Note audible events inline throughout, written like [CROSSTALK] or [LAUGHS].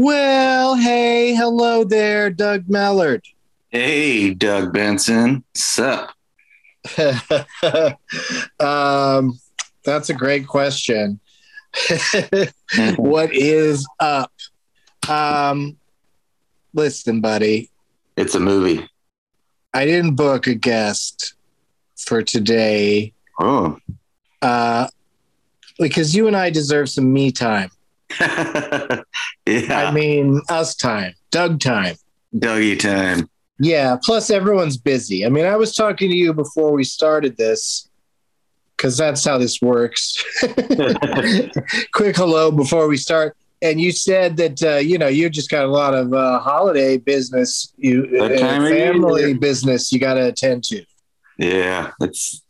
Well, hey, hello there, Doug Mellard. Hey, Doug Benson. Sup? [LAUGHS] um, that's a great question. [LAUGHS] what is up? Um, listen, buddy, It's a movie. I didn't book a guest for today Oh. uh, because you and I deserve some me time. [LAUGHS] yeah. I mean, us time, Doug time. Dougie time. Yeah. Plus, everyone's busy. I mean, I was talking to you before we started this because that's how this works. [LAUGHS] [LAUGHS] Quick hello before we start. And you said that uh, you know you just got a lot of uh, holiday business, you uh, time of year. family business you got to attend to. Yeah. It's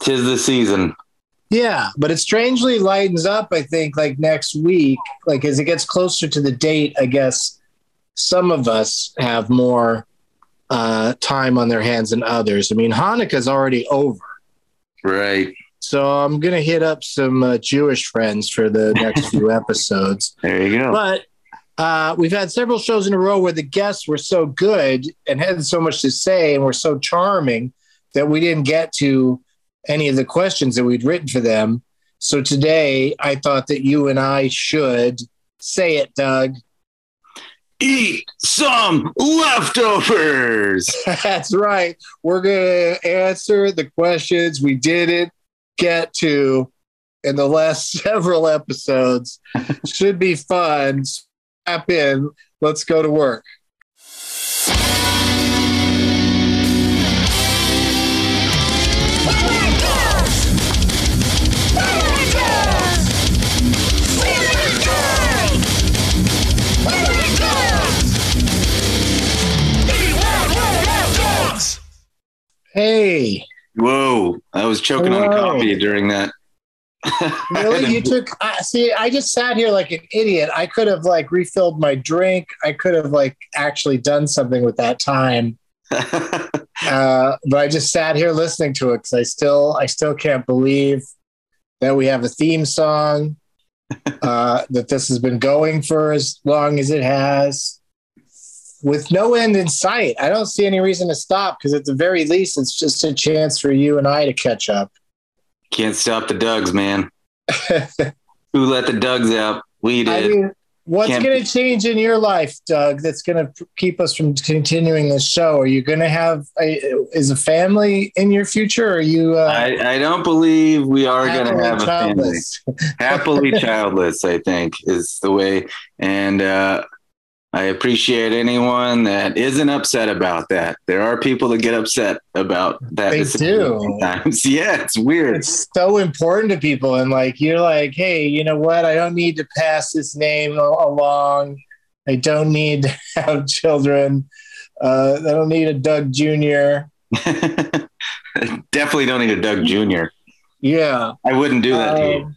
tis the season. Yeah, but it strangely lightens up. I think like next week, like as it gets closer to the date, I guess some of us have more uh, time on their hands than others. I mean, Hanukkah's already over, Right. so I'm gonna hit up some uh, Jewish friends for the next [LAUGHS] few episodes. There you go. But uh, we've had several shows in a row where the guests were so good and had so much to say and were so charming that we didn't get to any of the questions that we'd written for them. So today I thought that you and I should say it, Doug. Eat some leftovers. [LAUGHS] That's right. We're going to answer the questions we didn't get to in the last [LAUGHS] several episodes. [LAUGHS] Should be fun. Strap in. Let's go to work. Hey, Whoa. I was choking on Whoa. coffee during that. [LAUGHS] really? You took? I see. I just sat here like an idiot. I could have like refilled my drink. I could have like actually done something with that time. [LAUGHS] Uh, but I just sat here listening to it because I still, I still can't believe that we have a theme song. [LAUGHS] Uh, that this has been going for as long as it has, with no end in sight. I don't see any reason to stop because at the very least, it's just a chance for you and I to catch up. Can't stop the Dougs, man. [LAUGHS] Who let the Dougs out? We I did. mean, what's going to change in your life, Doug? That's going to keep us from continuing this show. Are you going to have a, is a family in your future? Or are you uh, I, I don't believe we are going to have a family. happily [LAUGHS] childless i think is the way and uh, i appreciate anyone that isn't upset about that there are people that get upset about that They do. sometimes [LAUGHS] yeah it's weird It's so important to people, and like you're like, hey, you know what? I don't need to pass this name along. I don't need to [LAUGHS] have children. Uh, I don't need a Doug Jr. [LAUGHS] definitely don't need a doug jr Yeah. i wouldn't do that to you Um,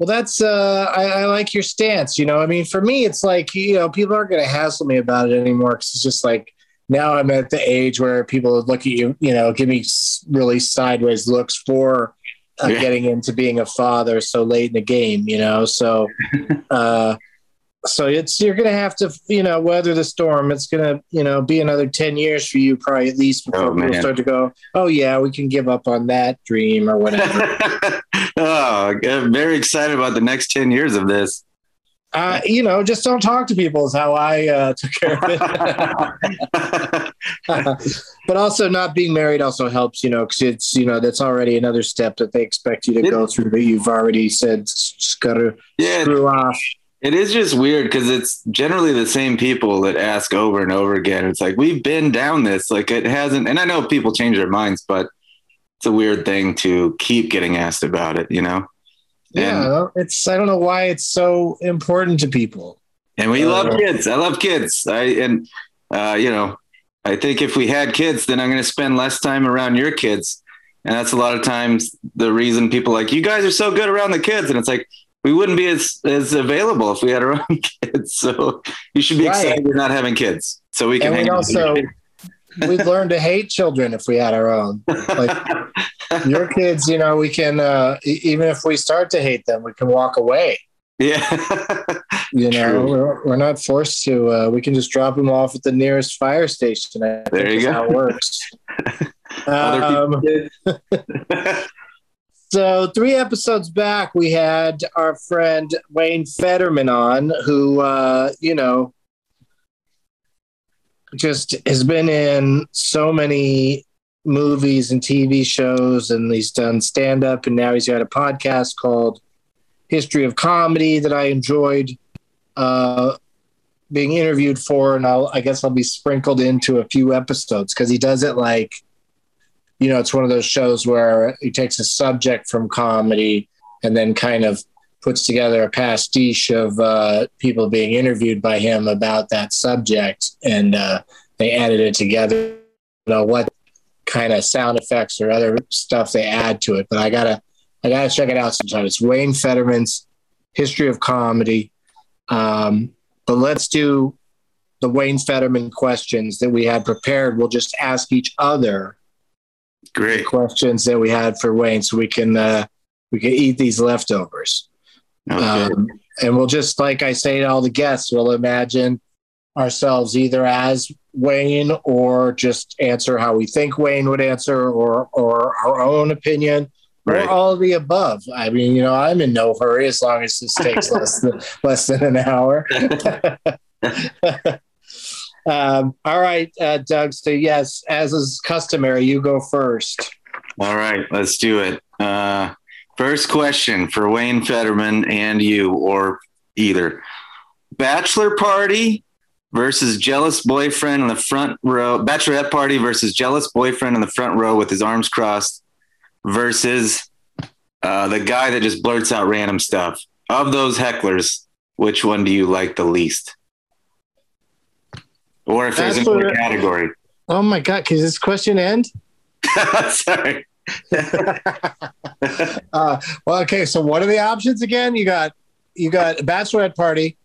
Well, that's uh, I, I like your stance. You know, I mean, for me, it's like you know, people aren't going to hassle me about it anymore because it's just like now I'm at the age where people look at you, you know, give me really sideways looks for uh, Yeah. getting into being a father so late in the game. You know, so [LAUGHS] uh, so it's you're gonna have to you know weather the storm. It's gonna you know be another ten years for you probably at least before Oh, people start to go. Oh yeah, we can give up on that dream or whatever. [LAUGHS] oh, I'm very excited about the next 10 years of this. uh, you know, just don't talk to people is how I uh, [LAUGHS] took care of it. [LAUGHS] but also not being married also helps, you know, because it's you know that's already another step that they expect you to go through that you've already said screw yeah, screw off. It is just weird because it's generally the same people that ask over and over again. It's like, we've been down this. Like, it hasn't, and I know people change their minds, but it's a weird thing to keep getting asked about it, you know? Yeah, it's I don't know why it's so important to people. And we Uh, love kids. I love kids. I and uh, you know, I think if we had kids, then I'm going to spend less time around your kids. And that's a lot of times the reason people are like you guys are so good around the kids, and it's like we wouldn't be as as available if we had our [LAUGHS] own kids. So you should be Right. excited you're not having kids, so we can. And we hang out also [LAUGHS] we'd learn to hate children if we had our own. Like [LAUGHS] your kids, you know, we can uh, even if we start to hate them, we can walk away. yeah, You know, we're, we're not forced to. Uh, we can just drop them off at the nearest fire station. I There think you go. How it works. Other Um, so three episodes back, we had our friend Wayne Federman on, who uh, you know just has been in so many movies and TV shows, and he's done stand up, and now he's got a podcast called History of Comedy that I enjoyed uh, being interviewed for, and I'll, I guess I'll be sprinkled into a few episodes because he does it like you know, it's one of those shows where he takes a subject from comedy and then kind of puts together a pastiche of uh, people being interviewed by him about that subject, and uh, they edit it together. You know what kind of sound effects or other stuff they add to it, but I gotta, I gotta check it out sometime. It's Wayne Federman's History of Comedy. Um, but let's do the Wayne Federman questions that we had prepared. We'll just ask each other Great. questions that we had for Wayne, so we can uh, we can eat these leftovers. Okay. Um, and we'll just, like I say to all the guests, we'll imagine ourselves either as Wayne or just answer how we think Wayne would answer, or or our own opinion, Right. or all of the above. I mean, you know, I'm in no hurry as long as this takes [LAUGHS] less than less than an hour. [LAUGHS] um, all right, uh, Doug. So yes, as is customary, you go first. All right, let's do it. Uh, first question for Wayne Federman and you, or either. Bachelor party versus jealous boyfriend in the front row. Bachelorette party versus jealous boyfriend in the front row with his arms crossed versus uh, the guy that just blurts out random stuff. Of those hecklers, which one do you like the least? Or if there's another category. Oh my God! Can this question end? [LAUGHS] [LAUGHS] Sorry. [LAUGHS] Uh, well, okay. So what are the options again? You got you got a bachelorette party.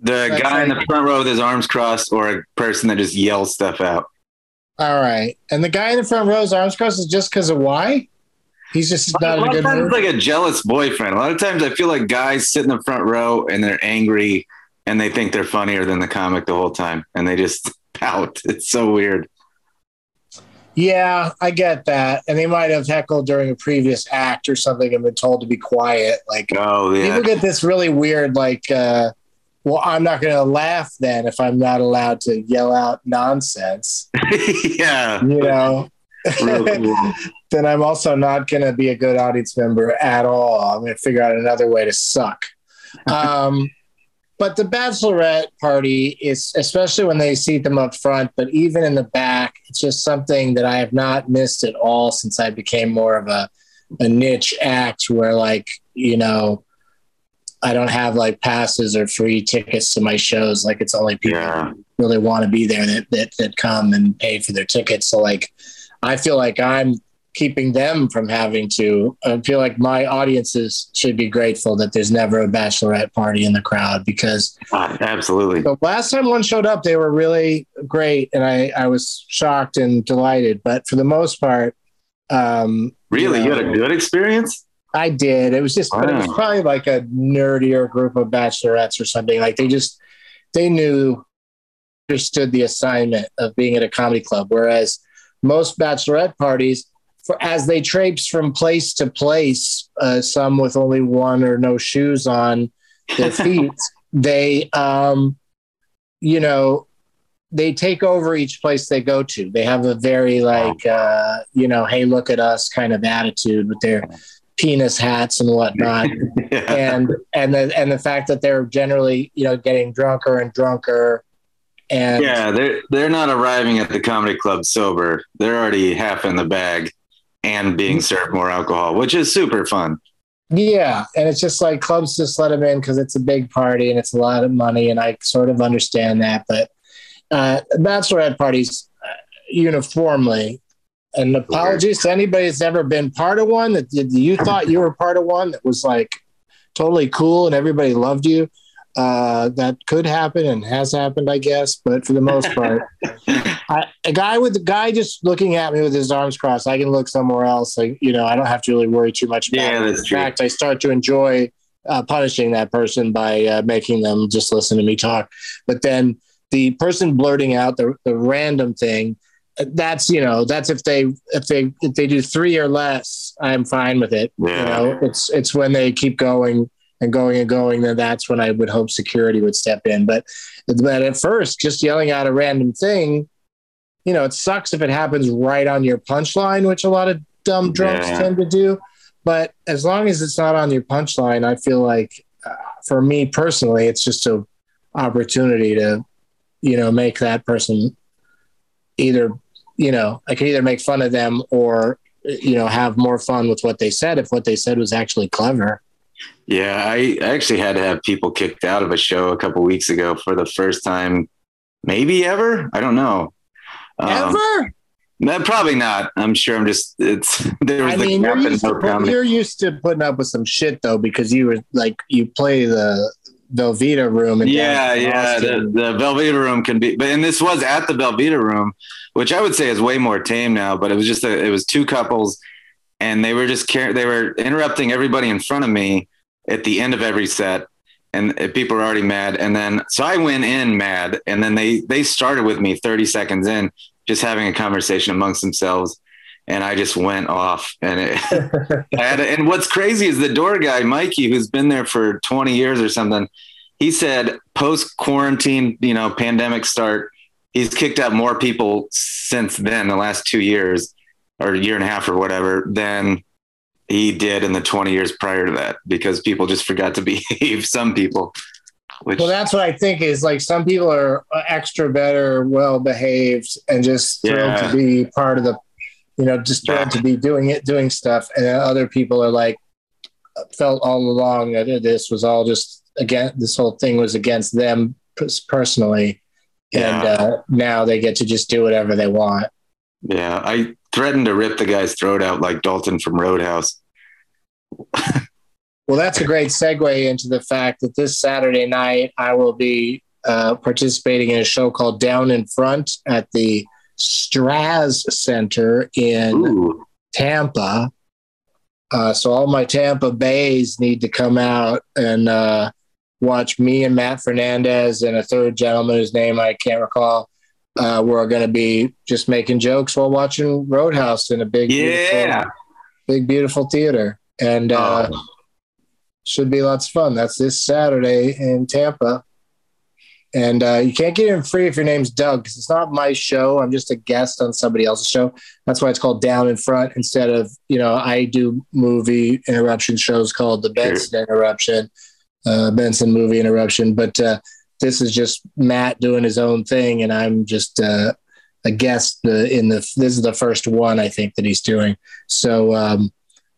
The That's guy in the front row with his arms crossed, or a person that just yells stuff out. All right, and the guy in the front row's arms crossed is just because of why? He's just not a lot of good times it's like a jealous boyfriend. A lot of times I feel like guys sit in the front row and they're angry and they think they're funnier than the comic the whole time and they just [LAUGHS] pout. It's so weird. Yeah, I get that. And they might have heckled during a previous act or something and been told to be quiet. Like Oh yeah. people get this really weird, like, uh, well, I'm not going to laugh then if I'm not allowed to yell out nonsense. [LAUGHS] yeah. You know, cool. [LAUGHS] then I'm also not going to be a good audience member at all. I'm going to figure out another way to suck. Um, but the bachelorette party is, especially when they seat them up front, but even in the back, it's just something that I have not missed at all since I became more of a, a niche act where, like, you know, I don't have like passes or free tickets to my shows. Like, it's only people Yeah. who really want to be there that, that, that come and pay for their tickets. So, like, I feel like I'm keeping them from having to. I feel like my audiences should be grateful that there's never a bachelorette party in the crowd because Ah, absolutely. the last time one showed up, they were really great, and I I was shocked and delighted. But for the most part, um, Really? You had a good experience? I did. It was just, but it was probably like a nerdier group of bachelorettes or something. Like they just, they knew, understood the assignment of being at a comedy club. Whereas most bachelorette parties, for as they traipse from place to place, uh, some with only one or no shoes on their [LAUGHS] feet, they, um, you know, they take over each place they go to. They have a very like, uh, you know, hey, look at us kind of attitude with their penis hats and whatnot. [LAUGHS] And and the and the fact that they're generally you know getting drunker and drunker and yeah, they're they're not arriving at the comedy club sober. They're already half in the bag and being served more alcohol, which is super fun. yeah and it's just like clubs just let them in because it's a big party and it's a lot of money and i sort of understand that but uh bachelorette parties uh, uniformly and apologies to anybody that's ever been part of one that that you thought you were part of one that was like totally cool and everybody loved you uh, that could happen and has happened, I guess. But for the most part, [LAUGHS] I, a guy with a guy just looking at me with his arms crossed, I can look somewhere else. Like you know, I don't have to really worry too much about Yeah, it. that's In true. fact, I start to enjoy uh, punishing that person by uh, making them just listen to me talk. But then the person blurting out the, the random thing, uh, that's you know, that's if they if they if they do three or less, I'm fine with it. You know, it's it's when they keep going and going and going, then that's when I would hope security would step in. But but at first, just yelling out a random thing, you know, it sucks if it happens right on your punchline, which a lot of dumb drunks Yeah. tend to do. But as long as it's not on your punchline, I feel like uh, for me personally, it's just a opportunity to, you know, make that person either, you know, I can either make fun of them or, you know, have more fun with what they said if what they said was actually clever. Yeah, I actually had to have people kicked out of a show a couple weeks ago for the first time, maybe ever. I don't know. Um, Ever? no, probably not. I'm sure. I'm just. It's [LAUGHS] there was I the mean, you're used, put, you're used to putting up with some shit though, because you were like you play the Velveeta room and Yeah, yeah. The, the Velveeta room can be, but and this was at the Velveeta room, which I would say is way more tame now. But it was just a, it was two couples, and they were just they were interrupting everybody in front of me at the end of every set, and uh, people are already mad. And then so I went in mad, and then they they started with me 30 seconds in, just having a conversation amongst themselves. And I just went off, and it, [LAUGHS] I had and what's crazy is the door guy, Mikey, who's been there for 20 years or something. He said post quarantine, you know, pandemic start, he's kicked out more people since then, the last two years or a year and a half or whatever, than he did in the 20 years prior to that because people just forgot to [LAUGHS] behave. Some people, which Well, that's what I think is like some people are extra better, well behaved, and just thrilled Yeah. to be part of the, you know, just thrilled to be doing it, doing stuff, and other people are like felt all along that this was all just again, this whole thing was against them pers- personally, and uh, now they get to just do whatever they want. yeah, I threatened to rip the guy's throat out like Dalton from Roadhouse. [LAUGHS] Well, that's a great segue into the fact that this Saturday night I will be uh, participating in a show called Down in Front at the Straz Center in Ooh, Tampa. Uh, so all my Tampa Bays need to come out and uh, watch me and Matt Fernandez and a third gentleman whose name I can't recall. Uh, we're going to be just making jokes while watching Roadhouse in a big, Yeah. beautiful, big, beautiful theater, and uh, Oh. should be lots of fun. That's this Saturday in Tampa. And uh, you can't get in free if your name's Doug because it's not my show. I'm just a guest on somebody else's show. That's why it's called Down in Front instead of, you know, I do movie interruption shows called The Benson Interruption, uh, Benson Movie Interruption. But uh, this is just Matt doing his own thing, and I'm just uh, a guest uh, in the. This is the first one I think that he's doing. So, um,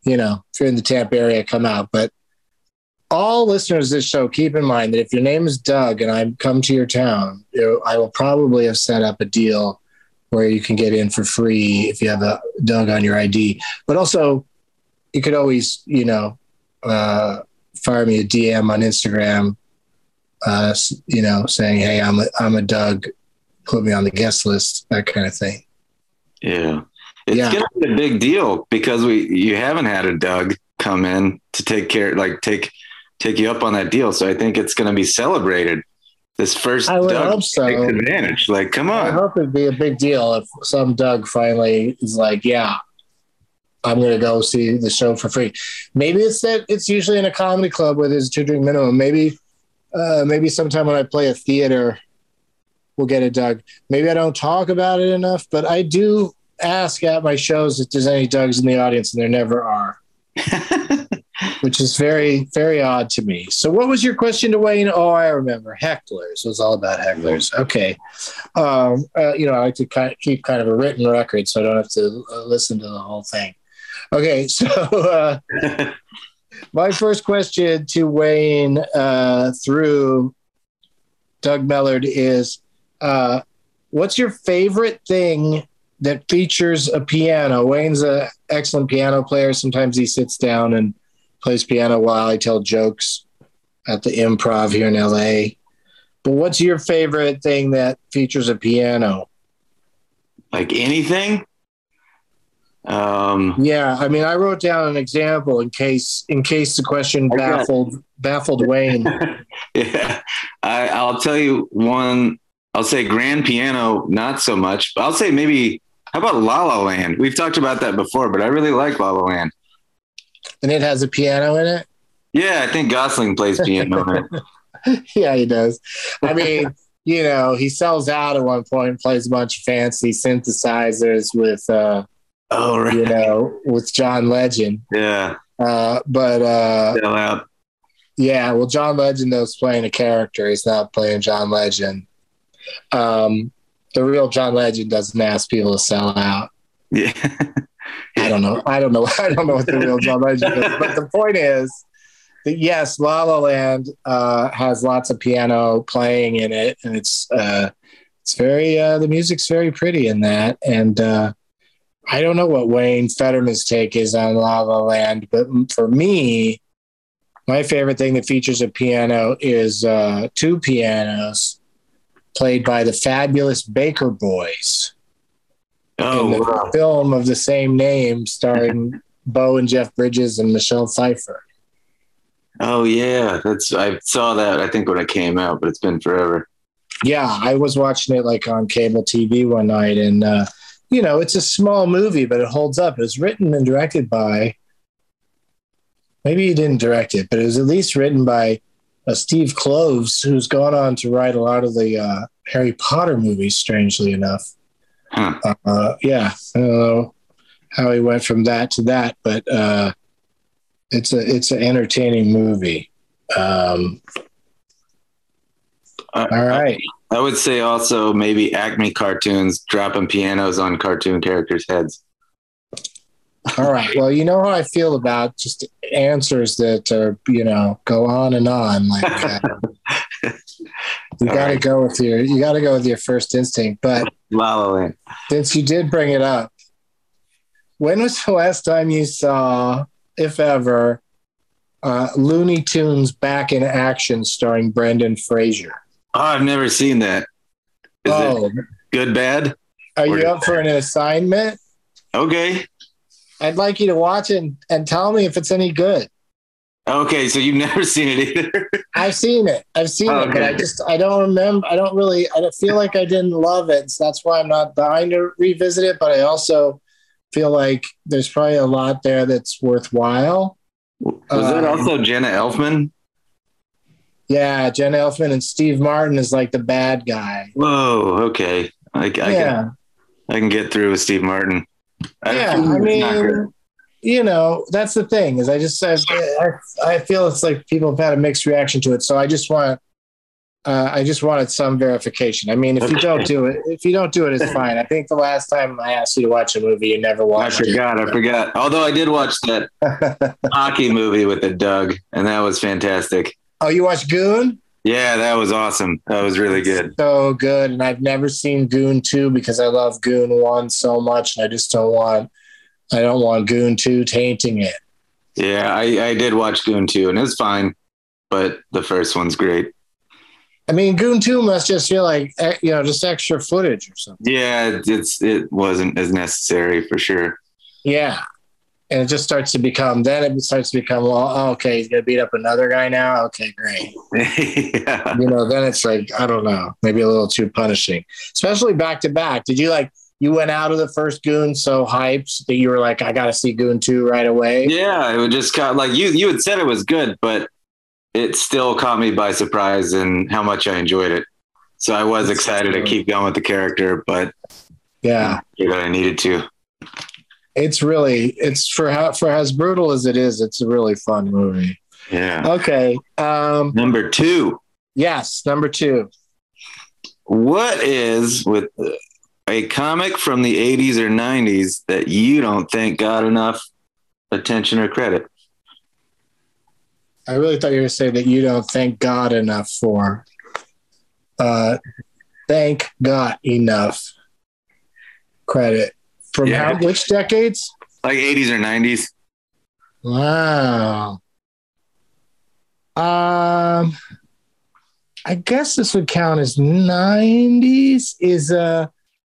you know, if you're in the Tampa area, come out. But all listeners of this show, keep in mind that if your name is Doug and I come to your town, I will probably have set up a deal where you can get in for free if you have a Doug on your ID. But also, you could always, you know, uh, fire me a DM on Instagram, uh, you know, saying, "Hey, I'm a, I'm a Doug, put me on the guest list," that kind of thing. Yeah. It's Yeah. gonna be a big deal because we you haven't had a Doug come in to take care, like take take you up on that deal. So I think it's to be celebrated. This first I would Doug hope so. advantage. Like, come on. I hope it'd be a big deal if some Doug finally is like, yeah, I'm going to go see the show for free. Maybe it's that it's usually in a comedy club where there's a two drink minimum. Maybe, uh, maybe sometime when I play a theater, we'll get a Doug. Maybe I don't talk about it enough, but I do ask at my shows if there's any Dougs in the audience, and there never are. [LAUGHS] which is very, very odd to me. So, what was your question to Wayne? Oh, I remember. Hecklers. It was all about hecklers. Okay. Um, uh, you know, I like to kind of keep kind of a written record so I don't have to uh, listen to the whole thing. Okay. [LAUGHS] So, uh, [LAUGHS] my first question to Wayne uh, through Doug Mellard is uh, what's your favorite thing that features a piano? Wayne's an excellent piano player. Sometimes he sits down and plays piano while I tell jokes at the improv here in LA. But what's your favorite thing that features a piano? like anything. Um, Yeah, I mean, I wrote down an example in case in case the question got- baffled baffled Wayne. [LAUGHS] yeah, I, I'll tell you one. I'll say grand piano, not so much. But I'll say maybe. How about La La Land? We've talked about that before, but I really like La La Land. and it has a piano in it. Yeah, I think Gosling plays piano. in it. [LAUGHS] yeah, he does. I mean, you know, he sells out at one point, and plays a bunch of fancy synthesizers with, uh, Oh right. you know, with John Legend. Yeah. Uh, but uh, Sell out. yeah, well, John Legend though's playing a character. He's not playing John Legend. Um, the real John Legend doesn't ask people to sell out. Yeah. I don't know. I don't know. [LAUGHS] I don't know what the real John Legend is. But the point is that yes, La La Land uh, has lots of piano playing in it, and it's uh, it's very uh, the music's very pretty in that. And uh, I don't know what Wayne Federman's take is on La La Land, but for me, my favorite thing that features a piano is uh, two pianos played by the fabulous Baker Boys in Oh the wow. film of the same name starring [LAUGHS] Bo and Jeff Bridges and Michelle Pfeiffer. Oh yeah. That's I saw that. I think when it came out, but it's been forever. Yeah, I was watching it like on cable TV one night, and uh, you know, it's a small movie, but it holds up. It was written and directed by maybe he didn't direct it, but it was at least written by uh, Steve Kloves, who's gone on to write a lot of the uh, Harry Potter movies. Strangely enough, Huh. uh, yeah, I don't know how he went from that to that, but uh, it's a it's an entertaining movie. Um, Uh, all right, I would say also maybe Acme cartoons dropping pianos on cartoon characters' heads. all right. Well, you know how I feel about just answers that are you know go on and on. Like uh, [LAUGHS] you got to right. go with your you got to go with your first instinct. But La since you did bring it up, when was the last time you saw, if ever, uh, Looney Tunes back in action starring Brendan Fraser? Oh, I've never seen that. Is oh, it good, bad? are you up for an assignment? Okay. I'd like you to watch it and, and tell me if it's any good. Okay, so you've [LAUGHS] never seen it either. I've seen it. I've seen it, but I just I don't remember. I don't really. I don't feel like I didn't love it, so that's why I'm not dying to revisit it. But I also feel like there's probably a lot there that's worthwhile. Was that Um, also Jenna Elfman? Yeah, Jen Elfman and Steve Martin is like the bad guy. Whoa, okay. I, I, yeah, can, I can get through with Steve Martin. I yeah. I it's not good. mean, you know, that's the thing is I just I, I, I feel it's like people have had a mixed reaction to it. So I just want uh, I just wanted some verification. I mean, if you don't do it, if you don't do it, it's fine. I think the last time I asked you to watch a movie, you never watched. I forgot. I forgot. Although I did watch that [LAUGHS] hockey movie with the Doug, and that was fantastic. Oh, you watched Goon? Yeah, that was awesome. That was really good. So good, and I've never seen Goon two because I love Goon one so much, and I just don't want I don't want Goon two tainting it. Yeah, I, I did watch Goon 2 and it's fine, but the first one's great. I mean, Goon two must just feel like eh, you know just extra footage or something. Yeah, it's it wasn't as necessary for sure. Yeah. And it just starts to become. Then it starts to become. Well, oh, okay, he's gonna beat up another guy now. Okay, great. [LAUGHS] yeah. You know, then it's like I don't know, maybe a little too punishing, especially back to back. Did you like? You went out of the first Goon so hyped that you were like, I got to see Goon two right away. Yeah, it would just got like you you had said it was good, but it still caught me by surprise and how much I enjoyed it. So I was excited to keep going with the character, but Yeah, know, I needed to. It's really it's for how for as brutal as it is. It's a really fun movie. Yeah. Okay. Um, Number two, yes, number two. what is with a comic from the 80s or 90s that you don't think got enough attention or credit? I really thought you were going to say that you don't thank God enough for. Uh, thank God enough credit from Yeah. how which decades? Like 80s or 90s? Wow. Um, I guess this would count as '90s. Is a,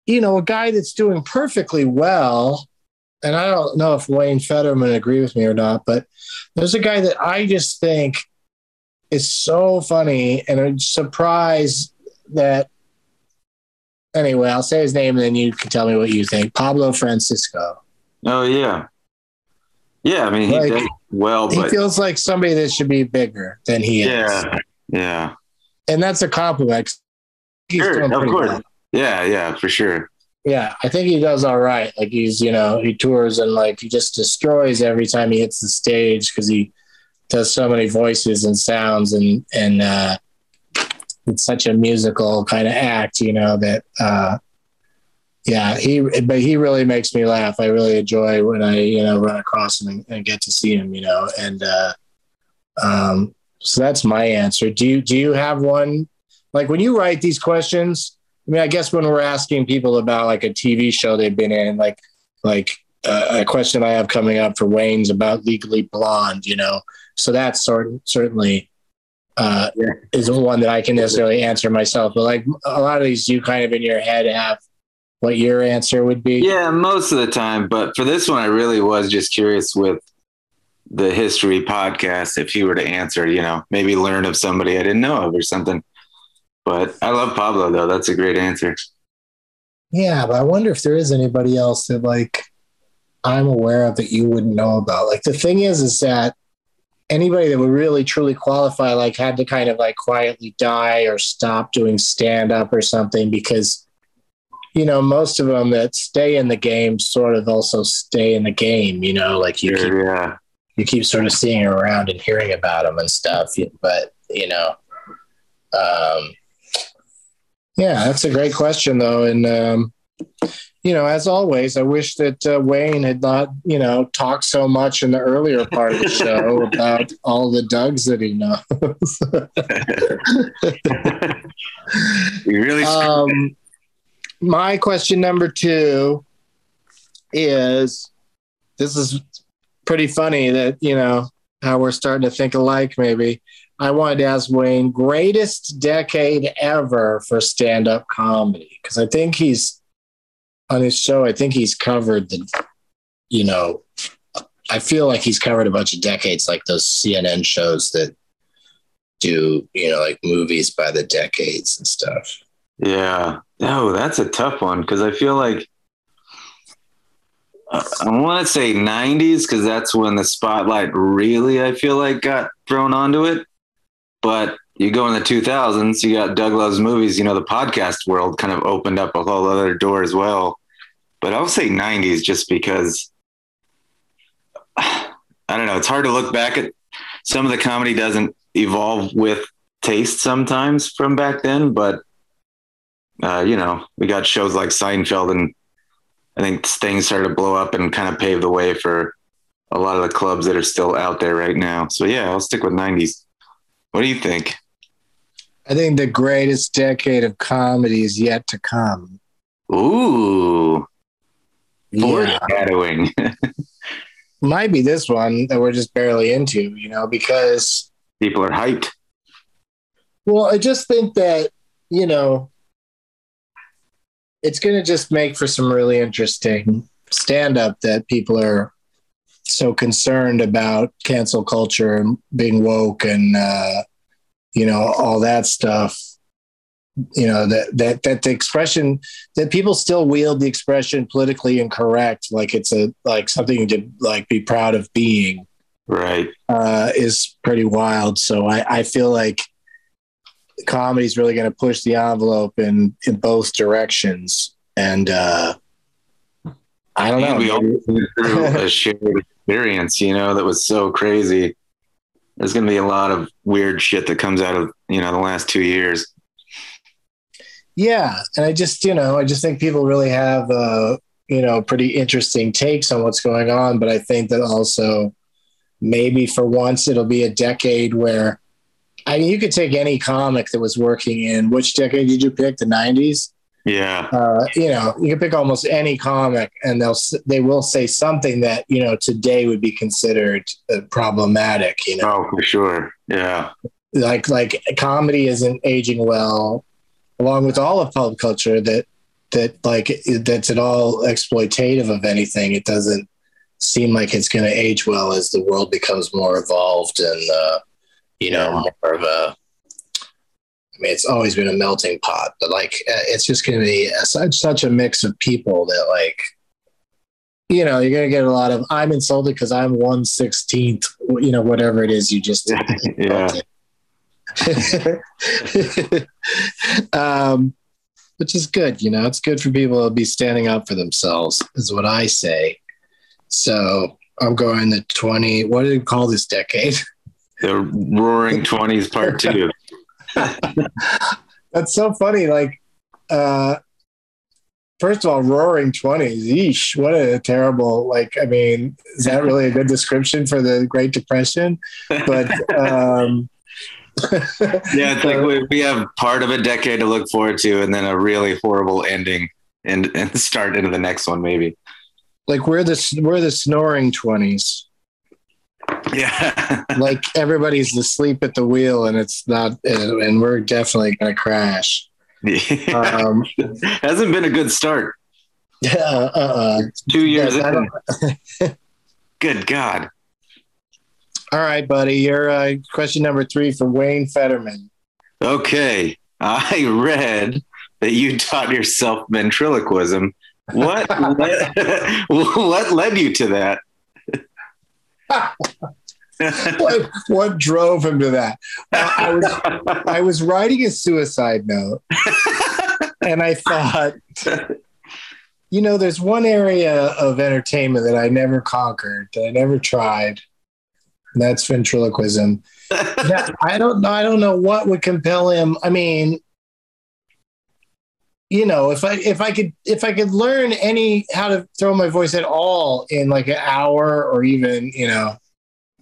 you know, a guy that's doing perfectly well, and I don't know if Wayne Federman agree with me or not, but there's a guy that I just think is so funny, and I'm surprised that. Anyway, I'll say his name, and then you can tell me what you think. Pablo Francisco. Oh, yeah. Yeah, I mean, he Like, well, He but feels like somebody that should be bigger than he is. yeah, yeah. and that's a compliment. Sure, of course. well. Yeah, yeah, for sure. Yeah, I think he does all right. Like he's, you know, he tours and like he just destroys every time he hits the stage because he does so many voices and sounds and and uh, it's such a musical kind of act, you know that. uh yeah, he but he really makes me laugh. I really enjoy when I you know run across him and, and get to see him, you know, and uh, um, so that's my answer. Do you do you have one like when you write these questions? I mean, I guess when we're asking people about like a TV show they've been in, like like uh, a question I have coming up for Wayne's about Legally Blonde, you know, so that's sort certainly uh, Yeah. isn't one that I can necessarily answer myself. But like a lot of these, you kind of in your head have what your answer would be. Yeah, most of the time. But for this one, I really was just curious with the history podcast if he were to answer, you know, maybe learn of somebody I didn't know of or something. But I love Pablo though. That's a great answer. Yeah, but I wonder if there is anybody else that like I'm aware of that you wouldn't know about. Like the thing is, is that anybody that would really truly qualify, like had to kind of like quietly die or stop doing stand up or something because you know most of them that stay in the game sort of also stay in the game. You know, like you keep yeah. you keep sort of seeing around and hearing about them and stuff. But you know, um, yeah, that's a great question though, and um, you know, as always, I wish that uh, Wayne had not, you know, talked so much in the earlier part of the show [LAUGHS] about all the Dougs that he knows. [LAUGHS] you really um, my question number two is this is pretty funny that you know how we're starting to think alike maybe i wanted to ask wayne greatest decade ever for stand-up comedy because i think he's on his show i think he's covered the you know i feel like he's covered a bunch of decades like those cnn shows that do you know like movies by the decades and stuff Yeah. No, that's a tough one because I feel like I want to say 90s because that's when the spotlight really, I feel like, got thrown onto it. But you go in the 2000s, you got Doug Loves Movies, you know, the podcast world kind of opened up a whole other door as well. But I'll say 90s just because I don't know. It's hard to look back at some of the comedy doesn't evolve with taste sometimes from back then, but uh, you know, we got shows like Seinfeld, and I think things started to blow up and kind of pave the way for a lot of the clubs that are still out there right now. So yeah, I'll stick with '90s. What do you think? I think the greatest decade of comedy is yet to come. Ooh, Yeah. foreshadowing. [LAUGHS] Might be this one that we're just barely into, you know, because, People are hyped. well, I just think that, you know, it's going to just make for some really interesting stand up that people are so concerned about cancel culture and being woke and uh, you know all that stuff you know that that that the expression that people still wield the expression politically incorrect like it's a like something to like be proud of being right. uh, is pretty wild. So i i feel like comedy is really going to push the envelope in in both directions. And uh i don't know. we all went through [LAUGHS] a shared experience you know that was so crazy. There's going to be a lot of weird shit that comes out of you know the last two years yeah and i just you know i just think people really have uh you know pretty interesting takes on what's going on but i think that also maybe for once it'll be a decade where i mean you could take any comic that was working in which decade did you pick? The 90s yeah. Uh, you know you can pick almost any comic and they'll they will say something that you know today would be considered uh, problematic you know? Oh for sure. Yeah. Like like comedy isn't aging well along with all of pop culture that that like that's at all exploitative of anything. It doesn't seem like it's going to age well as the world becomes more evolved and uh you know more of a I mean, it's always been a melting pot, but like, uh, it's just going to be a, such such a mix of people that, like, you know, you're going to get a lot of I'm insulted because I'm one sixteenth, you know, whatever it is you just [LAUGHS] yeah [LAUGHS] um, which is good. You know, it's good for people to be standing up for themselves, is what I say. So I'm going the 20. What do you call this decade? the roaring 20s part two [LAUGHS] That's so funny. Like, uh, first of all, roaring 20s. Yeesh, what a terrible, like, I mean, is that really a good description for the Great Depression? But, [LAUGHS] um, yeah it's like we, we have part of a decade to look forward to and then a really horrible ending and, and [LAUGHS] start into the next one maybe. Like we're the we're the snoring 20s yeah. [LAUGHS] Like everybody's asleep at the wheel and it's not and we're definitely going to crash um [LAUGHS] hasn't been a good start. Uh, uh, two years in. good god all right buddy your uh, question number three for wayne federman. Okay i read that you taught yourself ventriloquism. What [LAUGHS] led, [LAUGHS] what led you to that? [LAUGHS] What, what drove him to that? Uh, i was i was writing a suicide note and i thought you know there's one area of entertainment that i never conquered that i never tried that's ventriloquism. [LAUGHS] That- i don't know i don't know what would compel him. I mean you know if i if i could if i could learn any how to throw my voice at all in like an hour or even you know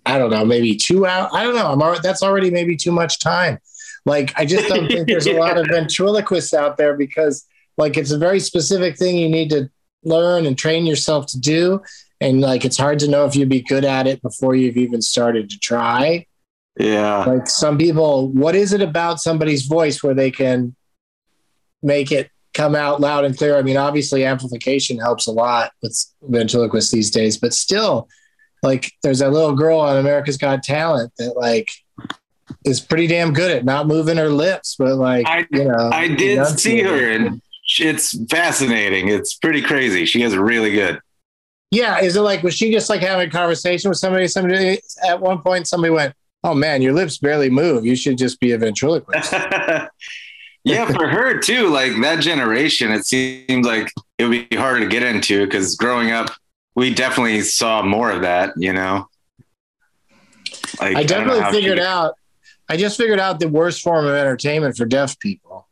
i don't know maybe two hours i don't know i'm already, that's already maybe too much time. Like i just don't think there's a lot of [LAUGHS] ventriloquists out there because like it's a very specific thing you need to learn and train yourself to do and like it's hard to know if you'd be good at it before you've even started to try yeah like some people what is it about somebody's voice where they can make it come out loud and clear i mean obviously amplification helps a lot with ventriloquists these days but still like there's that little girl on america's got talent that like is pretty damn good at not moving her lips but like I- you know I did see her and it's fascinating. It's pretty crazy. She is really good. Yeah is it like was she just like having a conversation with somebody somebody at one point somebody went oh man your lips barely move you should just be a ventriloquist [LAUGHS] yeah, for her too. Like that generation, it seems like it would be harder to get into because growing up, we definitely saw more of that. You know, like I definitely how figured out. I just figured out the worst form of entertainment for deaf people,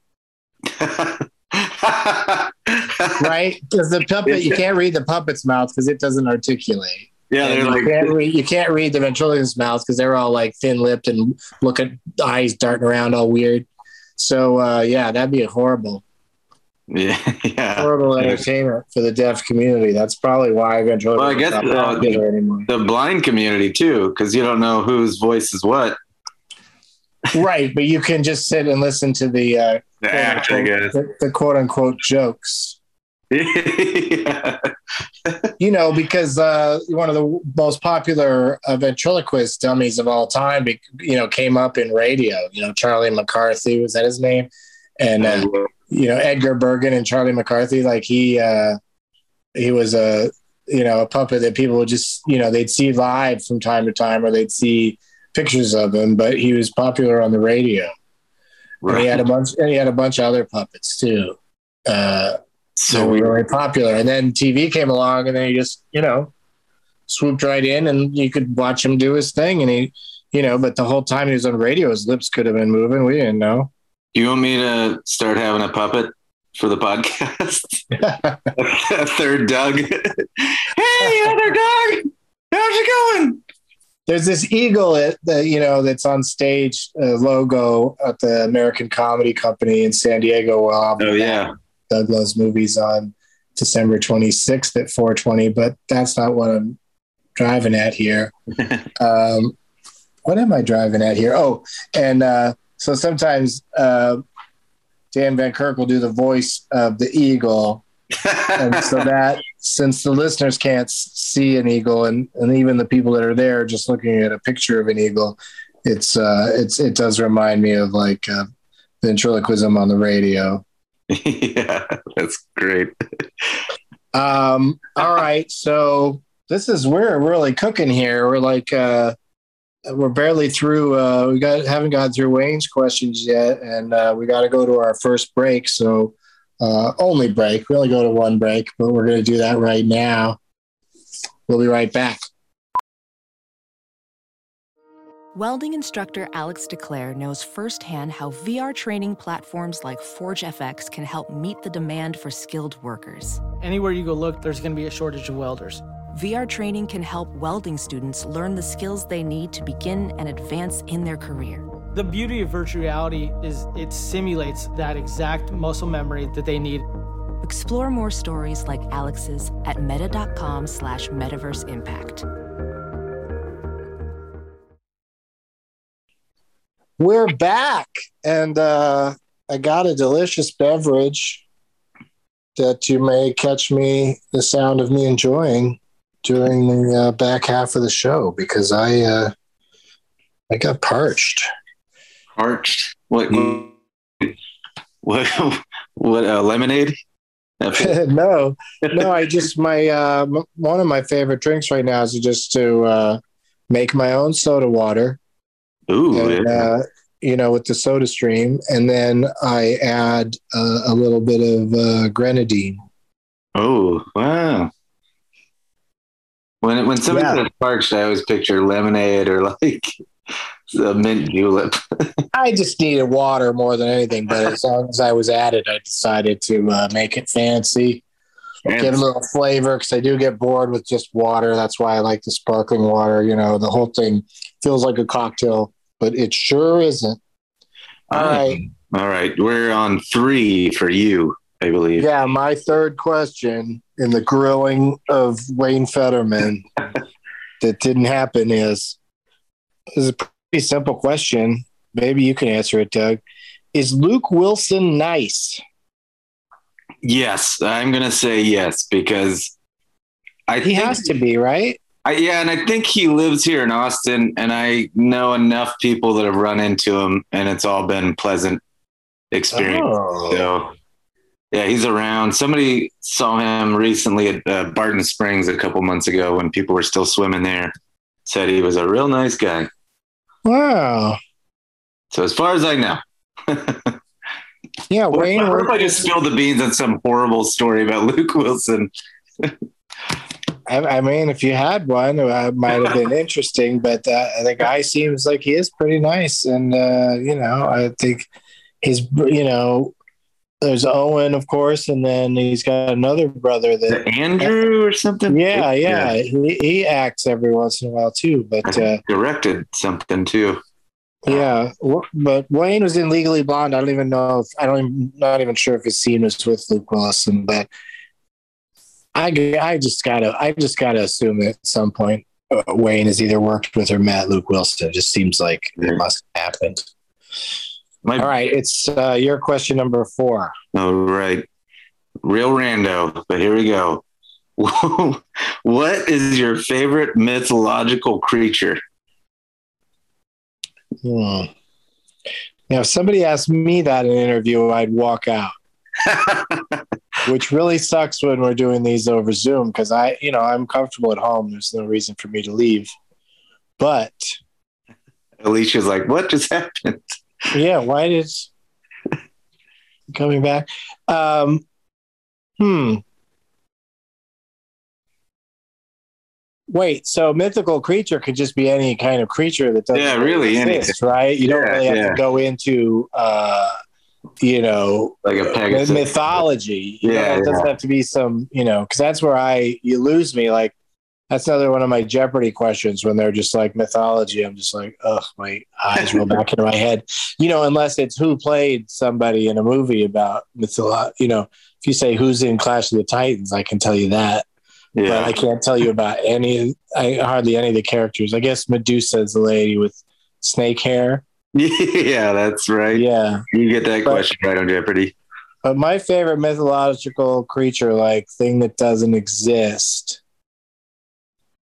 [LAUGHS] right? Because the puppet, you can't read the puppet's mouth because it doesn't articulate. yeah, they're you, like, can't read, you can't read the ventriloquist's mouth because they're all like thin-lipped and look at eyes darting around all weird. So uh, yeah, that'd be a horrible, yeah, [LAUGHS] yeah. horrible entertainment for the deaf community. That's probably why ventriloquist Well, I guess, not uh, anymore. The blind community too, because you don't know whose voice is what. right, but you can just sit and listen to the uh, The act, I guess. the, the quote unquote jokes. [LAUGHS] yeah. you know, because uh, one of the most popular uh, ventriloquist dummies of all time, you know, came up in radio. You know, Charlie McCarthy was that his name, and uh, you know Edgar Bergen and Charlie McCarthy. Like he uh, he was a you know a puppet that people would just you know they'd see live from time to time, or they'd see pictures of him. But he was popular on the radio. And he had a bunch. And he had a bunch of other puppets too. Uh, so really popular. And then TV came along, and then he just, you know, swooped right in, and you could watch him do his thing. And he, you know, but the whole time he was on radio, his lips could have been moving. We didn't know. You want me to start having a puppet for the podcast? [LAUGHS] [LAUGHS] third Doug. [LAUGHS] hey, other Doug, how's it going? There's this eagle that, that you know that's on stage uh, logo at the American Comedy Company in San Diego. Oh yeah, Doug loves movies on December 26th at 420, but that's not what I'm driving at here. [LAUGHS] um, what am I driving at here? Oh, and uh, so sometimes uh, Dan Van Kirk will do the voice of the eagle. And so [LAUGHS] that since the listeners can't see an eagle and, and even the people that are there just looking at a picture of an eagle, it's uh, it's it does remind me of like uh, ventriloquism on the radio. [LAUGHS] yeah, that's great. Um, all right. So this is we're really cooking here. We're like uh we're barely through uh we got haven't gone through Wayne's questions yet, and uh we gotta go to our first break. So uh only break. We only go to one break, but we're gonna do that right now. We'll be right back. Welding instructor Alex DeClaire knows firsthand how VR training platforms like ForgeFX can help meet the demand for skilled workers. Anywhere you go look, there's going to be a shortage of welders. VR training can help welding students learn the skills they need to begin and advance in their career. The beauty of virtual reality is it simulates that exact muscle memory that they need. Explore more stories like Alex's at meta.com slash metaverse impact. We're back, and uh I got a delicious beverage that you may catch me the sound of me enjoying during the uh, back half of the show because I uh I got parched. Parched. What? What? [LAUGHS] What? Uh, lemonade? [LAUGHS] no, no, I just my uh m- one of my favorite drinks right now is just to uh make my own soda water Ooh, and yeah. uh you know with the soda stream and then I add uh, a little bit of uh grenadine. oh, wow. When when somebody Yeah. says parched, I always picture lemonade or like a mint julep. [LAUGHS] I just needed water more than anything, but as long as I was at it, I decided to uh, make it fancy, get a little flavor because I do get bored with just water. That's why I like the sparkling water. You know, the whole thing feels like a cocktail, but it sure isn't. All right. All right. We're on three for you, I believe. Yeah, my third question in the grilling of Wayne Federman [LAUGHS] that didn't happen is is a pretty simple question. Maybe you can answer it, Doug. Is Luke Wilson nice? Yes, I'm gonna say yes because I He think, has to be, right? I, yeah, and I think he lives here in Austin, and I know enough people that have run into him, and it's all been pleasant experience. Oh. So, yeah, he's around. Somebody saw him recently at uh, Barton Springs a couple months ago when people were still swimming there. Said he was a real nice guy. Wow. So as far as I know, [LAUGHS] Yeah, what Wayne. if worked- I just spilled the beans on some horrible story about Luke Wilson? I, I mean, if you had one, it might have been [LAUGHS] interesting. But uh, the guy seems like he is pretty nice, and uh, you know, I think he's you know, there's Owen, of course, and then he's got another brother that. Andrew or something? Yeah, yeah, he, he acts every once in a while too. But uh, directed something too. yeah, but Wayne was in Legally Blonde. I don't even know if I don't. Even, not even sure if his scene was with Luke Wilson, but I I just gotta I just gotta assume at some point uh, Wayne has either worked with or met Luke Wilson. It just seems like it must have happened. My, All right, it's uh, your question number four. All right. real rando, but here we go. [LAUGHS] what is your favorite mythological creature? Hmm. Now, if somebody asked me that in an interview, I'd walk out. [LAUGHS] Which really sucks when we're doing these over Zoom because I, you know, I'm comfortable at home. There's no reason for me to leave. But Alicia's like, what just [LAUGHS] happened? Yeah, why did coming back? Um, hmm. Wait, so mythical creature could just be any kind of creature that doesn't Yeah, really, exist, right? You don't Yeah, really have yeah. to go into, uh, you know, Like a Pegasus. mythology. You know, Yeah, it doesn't have to be some, you know, because that's where I you lose me. Like that's another one of my Jeopardy questions when they're just like mythology. I'm just like, ugh, my eyes roll back into my head. You know, unless it's who played somebody in a movie about mythology. You know, if you say who's in Clash of the Titans, I can tell you that. But Yeah. I can't tell you about any, I hardly any of the characters. I guess Medusa is the lady with snake hair. [LAUGHS] yeah, that's right. Yeah. You get that But- question right on Jeopardy. But my favorite mythological creature, like thing that doesn't exist,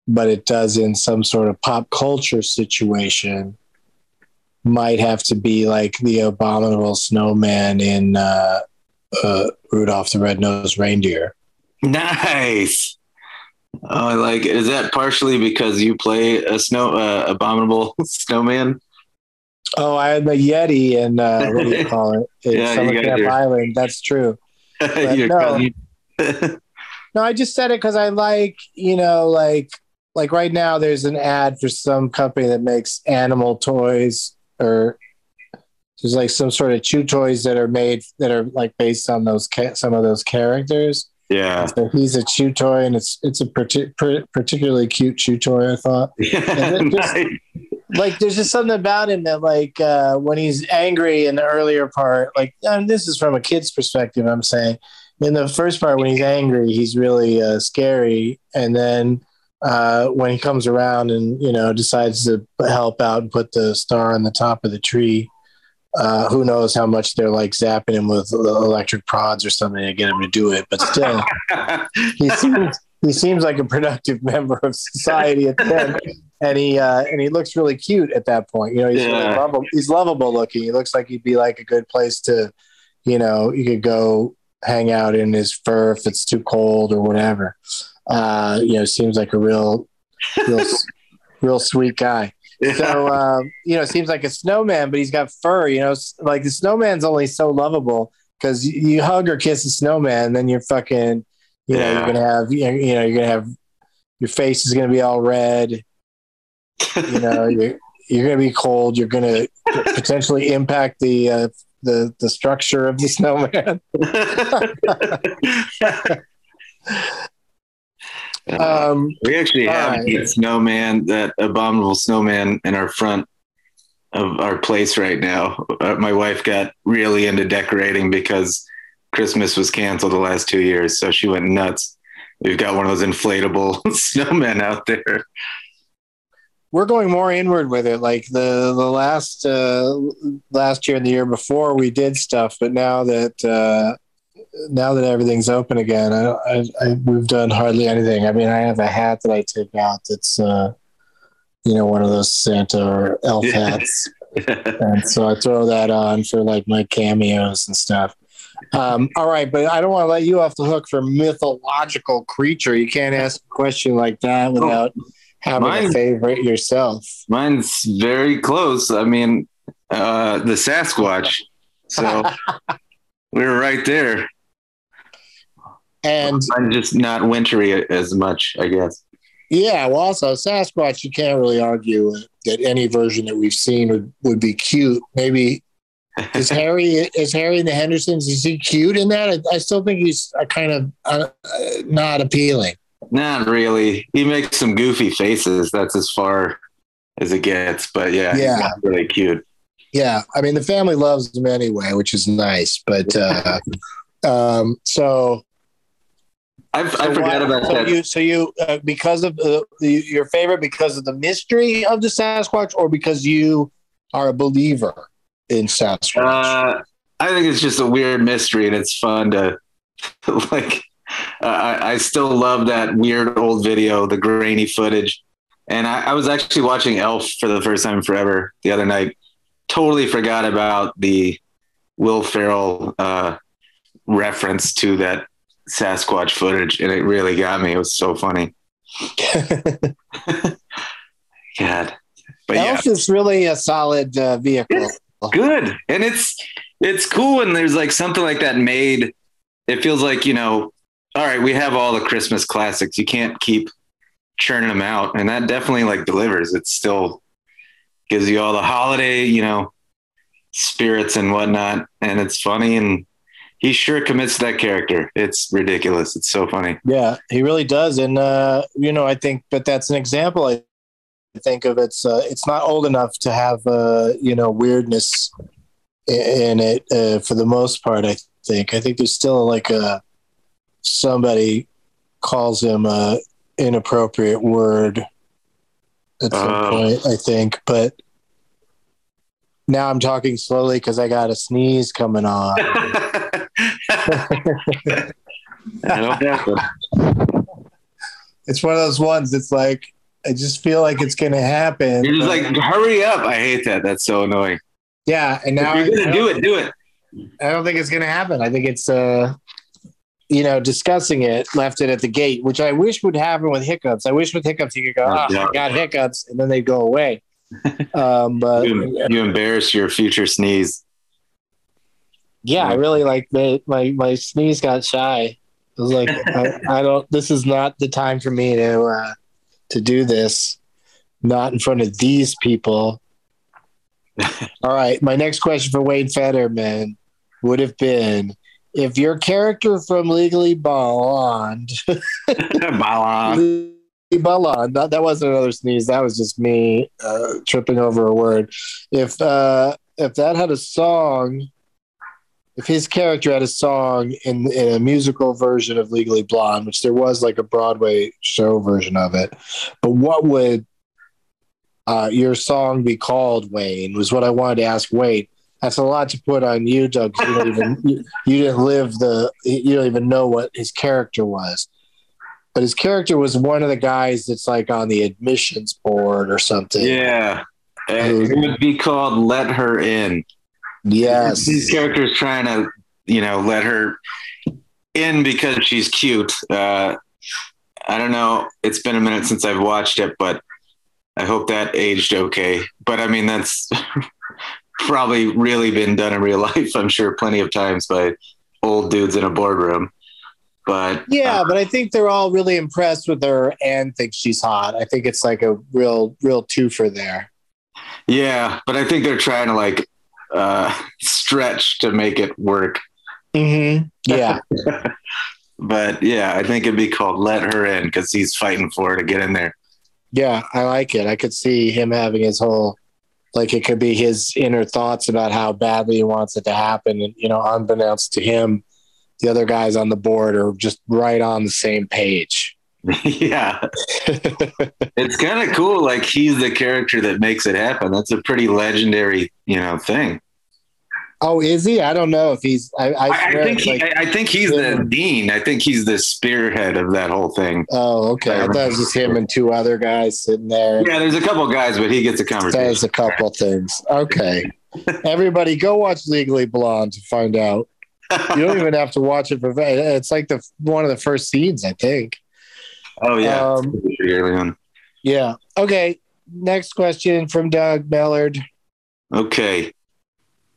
but it does in some sort of pop culture situation, might have to be like the abominable snowman in uh, uh, Rudolph the Red-Nosed Reindeer. Nice. Oh, I like it. Is that partially because you play a snow uh, abominable [LAUGHS] snowman? Oh, I had the Yeti in uh, what do you [LAUGHS] call it? In Yeah, Summer Camp Island. That's true. [LAUGHS] No. No, I just said it because I like, you know, like like right now there's an ad for some company that makes animal toys or there's like some sort of chew toys that are made that are like based on those ca- some of those characters. yeah. So he's a chew toy and it's it's a parti- per- particularly cute chew toy. I thought [LAUGHS] then just- Nice. like there's just something about him that like uh, when he's angry in the earlier part like and this is from a kid's perspective i'm saying in the first part when he's angry he's really uh, scary and then uh, when he comes around and you know decides to help out and put the star on the top of the tree uh, who knows how much they're like zapping him with electric prods or something to get him to do it but still [LAUGHS] he seems he seems like a productive [LAUGHS] member of society at the end, and he uh, and he looks really cute at that point. You know, he's really lovable. He's lovable looking. He looks like he'd be like a good place to, you know, you could go hang out in his fur if it's too cold or whatever. Uh, you know, seems like a real, real, [LAUGHS] real sweet guy. So um, you know, seems like a snowman, but he's got fur. You know, like the snowman's only so lovable because you, you hug or kiss a snowman, then you're fucking, you know, Yeah. you're gonna have, you know, you know, you're gonna have your face is gonna be all red. You know, [LAUGHS] you're you're gonna be cold. You're gonna potentially impact the uh, the the structure of the snowman. [LAUGHS] Um, we actually have that snowman, that abominable snowman in our front of our place right now. Uh, my wife got really into decorating because Christmas was canceled the last two years, so she went nuts. We've got one of those inflatable [LAUGHS] snowmen out there. we're going more inward with it. Like the the last uh, last year and the year before, we did stuff, but now that uh, now that everything's open again, I, I, I we've done hardly anything. I mean, I have a hat that I take out that's uh, you know one of those Santa or elf hats, [LAUGHS] and so I throw that on for like my cameos and stuff. Um, all right, but I don't want to let you off the hook for mythological creature. You can't ask a question like that without having a favorite yourself. Mine's very close. I mean, uh, the Sasquatch. So we [LAUGHS] were right there. And I'm just not wintry as much, I guess. yeah, well, also Sasquatch, you can't really argue that any version that we've seen would, would be cute. Maybe [LAUGHS] is Harry is Harry and the Hendersons? Is he cute in that? I, I still think he's uh, kind of uh, not appealing. Not really. He makes some goofy faces. That's as far as it gets. But yeah, he's Yeah. not really cute. Yeah, I mean the family loves him anyway, which is nice. But uh, [LAUGHS] um, so I, I So forgot why- about so that. You, so you, uh, because of uh, the, your favorite, because of the mystery of the Sasquatch, or because you are a believer in Sasquatch? Uh, I think it's just a weird mystery, and it's fun to [LAUGHS] like I, I still love that weird old video, the grainy footage. And I, I was actually watching Elf for the first time forever the other night. Totally forgot about the Will Ferrell uh, reference to that Sasquatch footage, and it really got me. It was so funny. [LAUGHS] God, but Elf yeah. is really a solid uh, vehicle. It's good, and it's it's cool, and there's like something like that made. It feels like you know, all right, we have all the Christmas classics. You can't keep churning them out, and that definitely like delivers. It still gives you all the holiday, you know, spirits and whatnot, and it's funny and he sure commits to that character. It's ridiculous. It's so funny. Yeah, he really does. And uh, you know, I think, but that's an example. I think of it's uh, it's not old enough to have uh, you know weirdness in it uh, for the most part. I think. I think there's still like a somebody calls him a inappropriate word at some uh, point. I think, but now I'm talking slowly because I got a sneeze coming on. [LAUGHS] [LAUGHS] it's one of those ones. It's like I just feel like it's going to happen. You're just like, hurry up! I hate that. That's so annoying. Yeah, and now if you're gonna do it. Do it. I don't think it's going to happen. I think it's uh, you know, discussing it, left it at the gate, which I wish would happen with hiccups. I wish with hiccups you could go, oh, yeah. I got hiccups, and then they go away. Um, but you, you embarrass your future sneeze yeah, I really like my, my, my sneeze got shy. I was like, I, I, don't, this is not the time for me to, uh, to do this. Not in front of these people. [LAUGHS] All right. My next question for Wayne Federman would have been if your character from Legally Blonde, [LAUGHS] [LAUGHS] Blonde, Blonde, that, that wasn't another sneeze. That was just me uh, tripping over a word. If, uh, if that had a song if his character had a song in, in a musical version of Legally Blonde, which there was like a Broadway show version of it, but what would uh, your song be called, Wayne? Was what I wanted to ask Wayne. That's a lot to put on you, Doug. You don't even [LAUGHS] you, you didn't live the you don't even know what his character was. But his character was one of the guys that's like on the admissions board or something. Yeah. It would be called Let Her In. Yes. These characters trying to, you know, let her in because she's cute. Uh, I don't know. It's been a minute since I've watched it, but I hope that aged okay. But I mean, that's [LAUGHS] probably really been done in real life. I'm sure plenty of times by old dudes in a boardroom. But yeah, uh, but I think they're all really impressed with her and think she's hot. I think it's like a real, real twofer there. Yeah, but I think they're trying to like uh, stretch to make it work. Mm-hmm. Yeah. [LAUGHS] but yeah, I think it'd be called "Let Her In" because he's fighting for her to get in there. Yeah, I like it. I could see him having his whole, like, it could be his inner thoughts about how badly he wants it to happen, and you know, unbeknownst to him, the other guys on the board are just right on the same page. [LAUGHS] yeah. it's kind of cool. Like he's the character that makes it happen. That's a pretty legendary, you know, thing. Oh, is he? I don't know if he's. I, I, I think he, like, I think he's the dean. I think he's the spearhead of that whole thing. Oh, okay. I thought it was just him and two other guys sitting there. Yeah, there's a couple guys, but he gets a conversation. There's a couple things. Okay, everybody, go watch Legally Blonde to find out. You don't [LAUGHS] even have to watch it for. It's like the one of the first scenes, I think. Oh yeah, um, Yeah. Okay. Next question from Doug Mellard. Okay.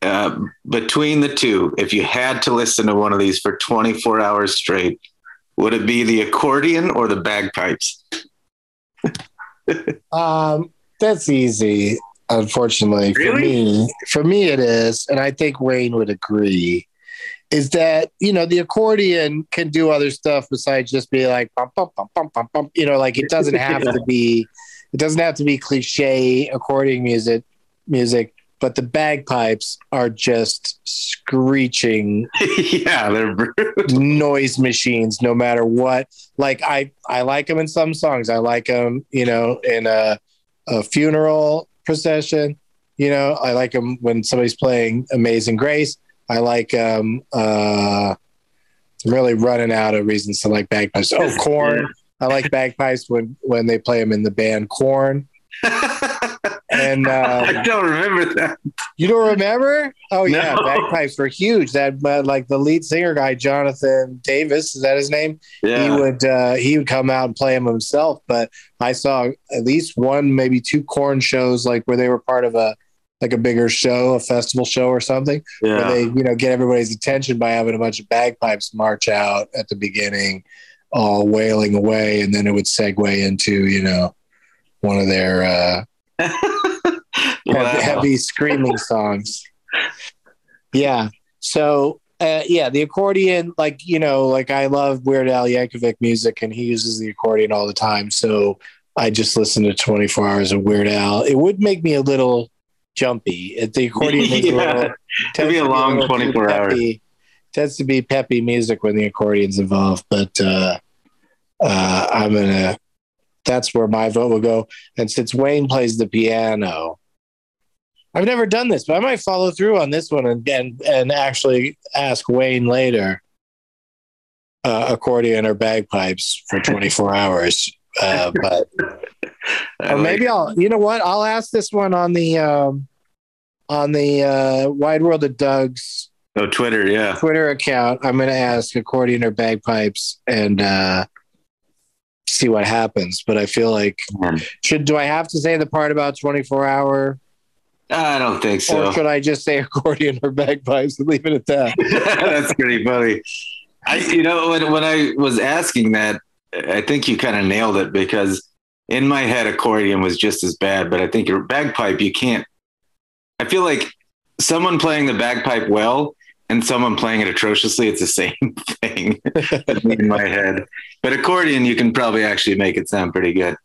Uh, between the two, if you had to listen to one of these for 24 hours straight, would it be the accordion or the bagpipes? [LAUGHS] um, that's easy. Unfortunately, really? for me, for me it is, and I think Wayne would agree is that you know the accordion can do other stuff besides just be like you know like it doesn't have to be it doesn't have to be cliche accordion music music but the bagpipes are just screeching [LAUGHS] yeah they're noise machines no matter what. Like i i like them in some songs. I like them you know in a, a funeral procession. You know i like them when somebody's playing amazing grace I like um uh really running out of reasons to like bagpipes. Oh, [LAUGHS] Korn. I like bagpipes when when they play them in the band Korn. And [LAUGHS] I um, don't remember that. you don't remember? Oh yeah, No. bagpipes were huge. That uh, like the lead singer guy, Jonathan Davis, is that his name? Yeah. He would uh, he would come out and play them himself. But I saw at least one, maybe two Korn shows, like where they were part of a like a bigger show, a festival show or something, where they you know get everybody's attention by having a bunch of bagpipes march out at the beginning, all wailing away, and then it would segue into you know one of their uh, [LAUGHS] Wow. heavy, heavy screaming songs. Yeah. So uh, yeah, the accordion, like you know, like I love Weird Al Yankovic music, and he uses the accordion all the time. So I just listen to 24 hours of Weird Al. It would make me a little jumpy. If The accordion is a [LAUGHS] little, It'd tends be a long too 24 hours. Tends to be peppy music when the accordion's involved, but uh, uh, I'm gonna. That's where my vote will go. And since Wayne plays the piano, I've never done this, but I might follow through on this one and and, and actually ask Wayne later. Uh, accordion or bagpipes for 24 [LAUGHS] hours. Uh, but Or like maybe I'll, you know what? I'll ask this one on the, um, on the uh, Wide World of Doug's Oh, Twitter, yeah. Twitter account. I'm going to ask accordion or bagpipes and uh, see what happens. But I feel like Man. should do I have to say the part about 24 hour, I don't think so. or should I just say accordion or bagpipes and leave it at that? [LAUGHS] That's pretty funny. I, you know, when, when I was asking that, I think you kind of nailed it because in my head, accordion was just as bad, but I think your bagpipe, you can't. I feel like someone playing the bagpipe well and someone playing it atrociously, it's the [LAUGHS] same thing in my head. But accordion, you can probably actually make it sound pretty good.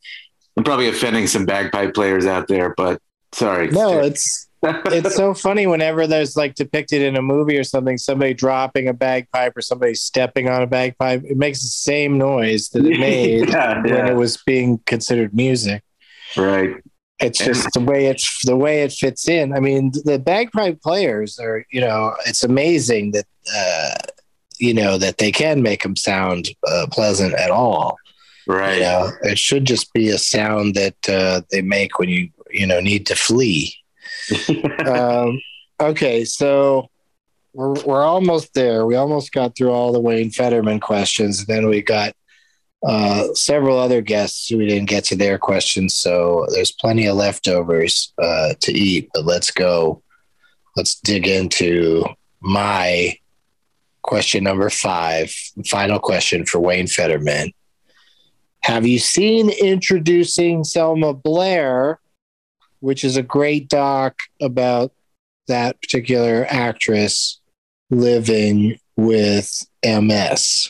I'm probably offending some bagpipe players out there, but sorry. No, it's it's so funny whenever there's like depicted in a movie or something, somebody dropping a bagpipe or somebody stepping on a bagpipe. It makes the same noise that it [LAUGHS] made yeah, when yeah, it was being considered music. right. It's just the way it the way it fits in. I mean, the bagpipe players are, you know, it's amazing that uh, you know that they can make them sound uh, pleasant at all. Right. You know, it should just be a sound that uh, they make when you you know need to flee. [LAUGHS] um, okay, so we're we're almost there. We almost got through all the Wayne Federman questions, and then we got uh, several other guests who we didn't get to their questions. So there's plenty of leftovers uh, to eat. But let's go. Let's dig into my question number five. Final question for Wayne Federman. Have you seen Introducing Selma Blair, which is a great doc about that particular actress living with MS?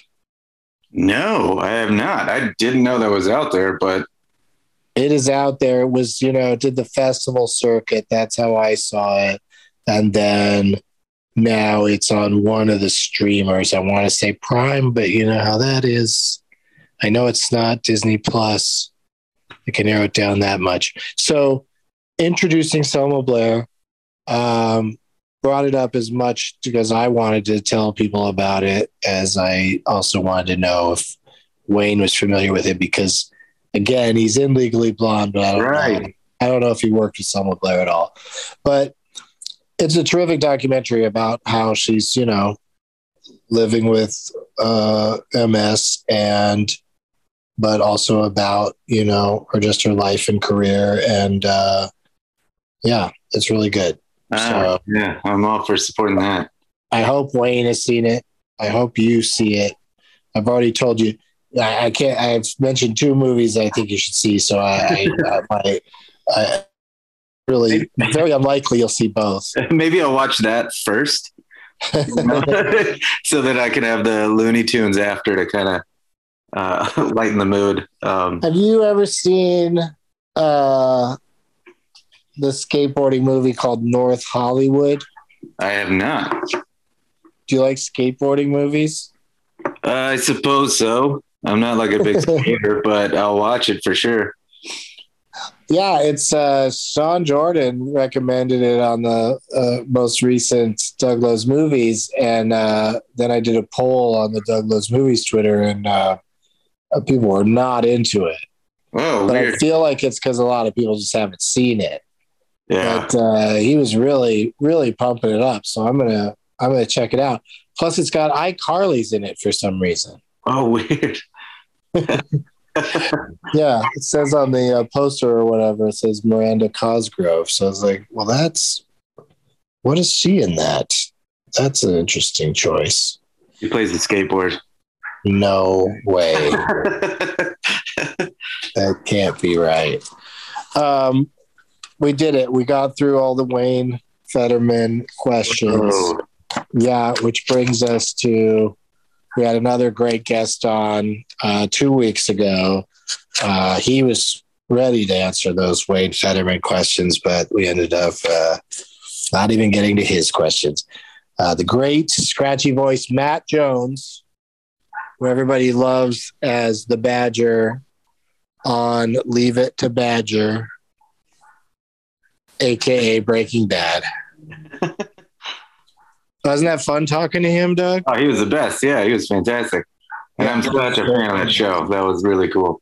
No, I have not. I didn't know that was out there, but It is out there. It was, you know, did the festival circuit. That's how I saw it. And then now it's on one of the streamers. I want to say Prime, but you know how that is. I know it's not Disney Plus. I can narrow it down that much. So, introducing Selma Blair, um, brought it up as much because I wanted to tell people about it as I also wanted to know if Wayne was familiar with it because, again, he's in Legally Blonde, but I don't know. Right. I don't know if he worked with Selma Blair at all. But it's a terrific documentary about how she's, you know, living with uh, MS and but also about you know her just her life and career and uh yeah it's really good. Ah, yeah, I'm all for supporting that. i hope wayne has seen it. I hope you see it. I've already told you. I, I can't i've mentioned two movies i think you should see so i i, uh, [LAUGHS] my, I really very unlikely you'll see both. [LAUGHS] Maybe I'll watch that first, [LAUGHS] so that I can have the Looney Tunes after to kind of uh, lighten the mood. Um, have you ever seen uh the skateboarding movie called north hollywood I have not. do you like skateboarding movies Uh, I suppose so. I'm not like a big [LAUGHS] skater, but I'll watch it for sure. Yeah, it's uh, Sean Jordan recommended it on the uh, most recent Doug Loves Movies, and uh, then I did a poll on the Doug Loves Movies Twitter, and uh, people were not into it. Oh, but weird. I feel like it's because a lot of people just haven't seen it. Yeah. But uh, he was really, really pumping it up, so I'm gonna, I'm gonna check it out. Plus, it's got iCarly's in it for some reason. Oh, weird. [LAUGHS] Yeah, it says on the uh, poster or whatever, it says Miranda Cosgrove. So I was like, well, that's what is she in that? That's an interesting choice. he plays the skateboard. No way. [LAUGHS] that can't be right. Um, we did it. We got through all the Wayne Federman questions. Oh, Yeah, which brings us to we had another great guest on uh, two weeks ago. Uh, he was ready to answer those Wayne Federman questions, but we ended up uh, not even getting to his questions. Uh, the great scratchy voice Matt Jones, who everybody loves as the Badger on Leave It to Badger, aka Breaking Bad. Wasn't that fun talking to him, Doug? oh, he was the best. Yeah, he was fantastic. And I'm such a fan of that show. That was really cool.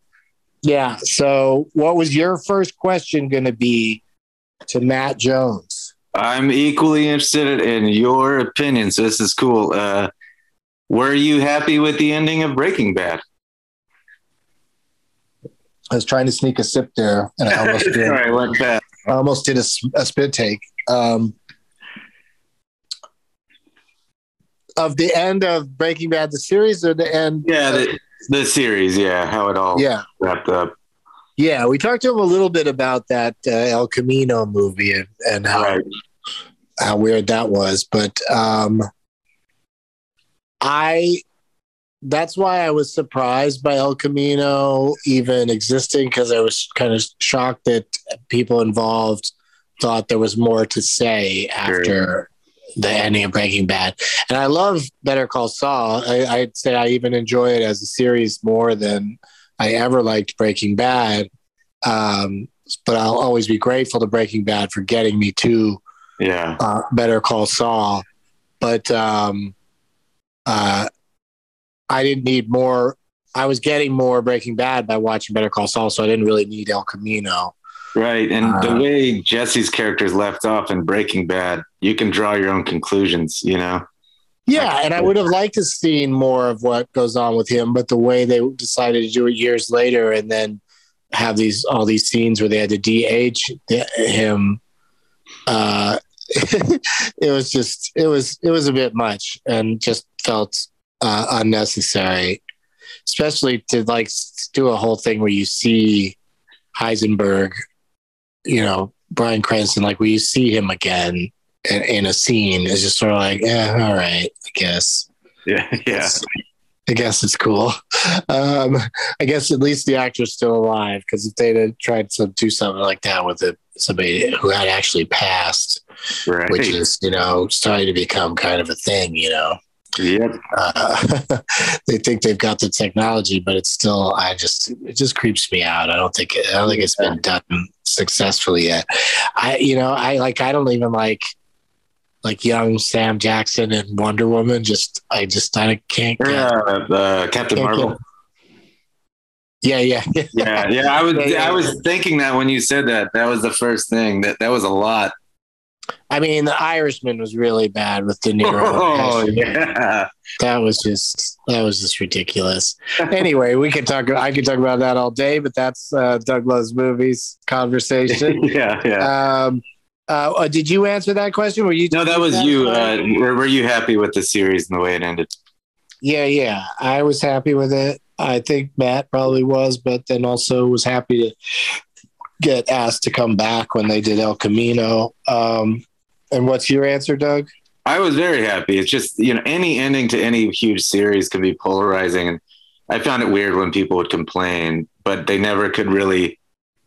Yeah. So, what was your first question going to be to Matt Jones? I'm equally interested in your opinion. So this is cool. Uh, were you happy with the ending of Breaking Bad? I was trying to sneak a sip there, and I almost [LAUGHS] did. Sorry, went fast. I almost did a spit take. Um, of the end of Breaking Bad, the series, or the end? Yeah, the, the series. Yeah, how it all yeah, wrapped up. yeah. We talked to him a little bit about that uh, El Camino movie and, and how Right. how weird that was. But um, I that's why I was surprised by El Camino even existing because I was kind of shocked that people involved thought there was more to say after the ending of Breaking Bad. And I love Better Call Saul. I, I'd say I even enjoy it as a series more than I ever liked Breaking Bad. Um, but I'll always be grateful to Breaking Bad for getting me to Yeah. uh, Better Call Saul, but um, uh, I didn't need more. I was getting more Breaking Bad by watching Better Call Saul, so I didn't really need El Camino. Right. And Uh, the way Jesse's character is left off in Breaking Bad, you can draw your own conclusions, you know? Yeah, and I would have liked to seen more of what goes on with him, but the way they decided to do it years later, and then have these all these scenes where they had to DH him, uh, [LAUGHS] it was just it was it was a bit much, and just felt uh, unnecessary, especially to like do a whole thing where you see Heisenberg, you know Bryan Cranston, like you see him again in, in a scene is just sort of like, yeah, all right, I guess. Yeah. Yeah. I guess it's cool. [LAUGHS] Um, I guess at least the actor's still alive because if they'd tried to do something like that with it, somebody who had actually passed, Right. which is, you know, starting to become kind of a thing, you know. Yep. Uh, [LAUGHS] they think they've got the technology, but it's still, I just, it just creeps me out. I don't think, I don't think it's been done successfully yet. I, you know, I like, I don't even like, like young Sam Jackson and Wonder Woman. Just, I just, I can't get. Yeah. Uh, Captain Can't Marvel. get- Yeah, yeah, Yeah. Yeah. I was, [LAUGHS] Yeah, yeah. I was thinking that when you said that, that was the first thing that, that was a lot. I mean, the Irishman was really bad with De Niro. [LAUGHS] Oh, yeah. That was just that was just ridiculous. anyway, we could talk. I could talk about that all day, but that's uh, Doug Loves Movies conversation. [LAUGHS] yeah. Yeah. um, uh, uh, did you answer that question? Were you? No, that was you. Uh, were, were you happy with the series and the way it ended? yeah, yeah. I was happy with it. I think Matt probably was, but then also was happy to get asked to come back when they did El Camino. Um, and what's your answer, Doug? I was very happy. It's just, you know, any ending to any huge series can be polarizing. And I found it weird when people would complain, but they never could really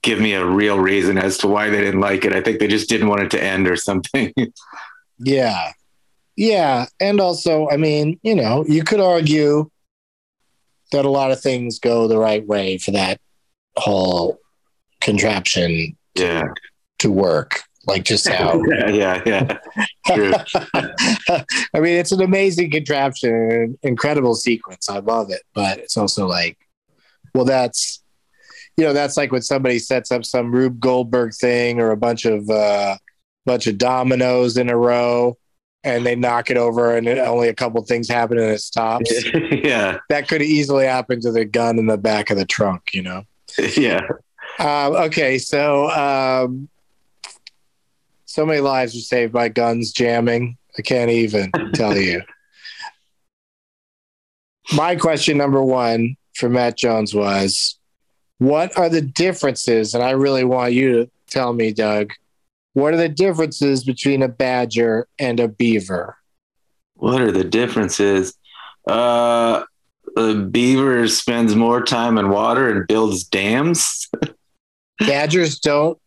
give me a real reason as to why they didn't like it. I think they just didn't want it to end or [LAUGHS] something. Yeah. Yeah. And also, I mean, you know, you could argue that a lot of things go the right way for that whole contraption Yeah. to work. Like just [LAUGHS] how yeah, yeah, yeah. True. [LAUGHS] I mean, it's an amazing contraption, incredible sequence. I love it, but it's also like, well, that's you know, that's like when somebody sets up some Rube Goldberg thing or a bunch of uh, bunch of dominoes in a row, and they knock it over, and it, only a couple things happen, and it stops. [LAUGHS] yeah, that could easily happen to the gun in the back of the trunk, you know. yeah. Um, okay, so um, so many lives were saved by guns jamming. I can't even tell you. My question number one for Matt Jones was What are the differences? And I really want you to tell me, Doug, what are the differences between a badger and a beaver? What are the differences? Uh, the beaver spends more time in water and builds dams. [LAUGHS] Badgers don't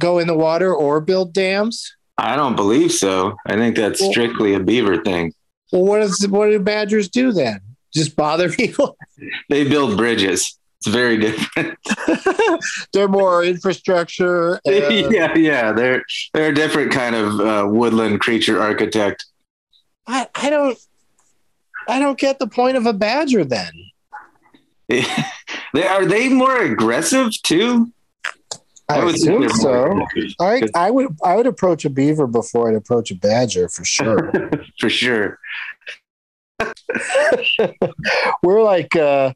go in the water or build dams. I don't believe so. I think that's Well- strictly a beaver thing. Well, what is what do badgers do then? Just bother [LAUGHS] people? They build bridges. It's very different. [LAUGHS] They're more infrastructure. [LAUGHS] and- yeah, yeah. They're they're a different kind of uh, woodland creature architect. I, I don't I don't get the point of a badger then. they are they more aggressive too? I, would think so. I, I would I would approach a beaver before I'd approach a badger for sure. [LAUGHS] for sure. [LAUGHS] We're like uh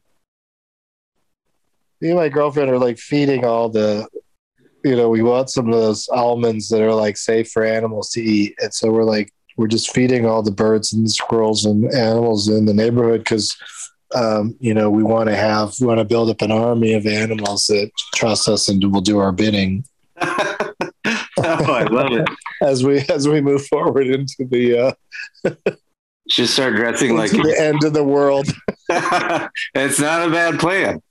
me and my girlfriend are like feeding all the you know, we want some of those almonds that are like safe for animals to eat. And so we're like we're just feeding all the birds and squirrels and animals in the neighborhood because um, you know, we want to have we want to build up an army of animals that trust us and will do our bidding. [LAUGHS] oh, I love it. [LAUGHS] as we as we move forward into the uh, [LAUGHS] Just start dressing like the end of the world. it's not a bad plan.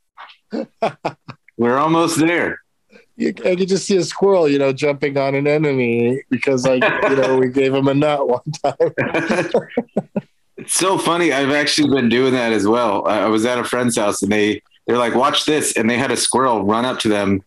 We're almost there. You, I could just see a squirrel, you know, jumping on an enemy because, like, you know, we gave him a nut one time. It's so funny. I've actually been doing that as well. I was at a friend's house and they they're like, "Watch this!" and they had a squirrel run up to them,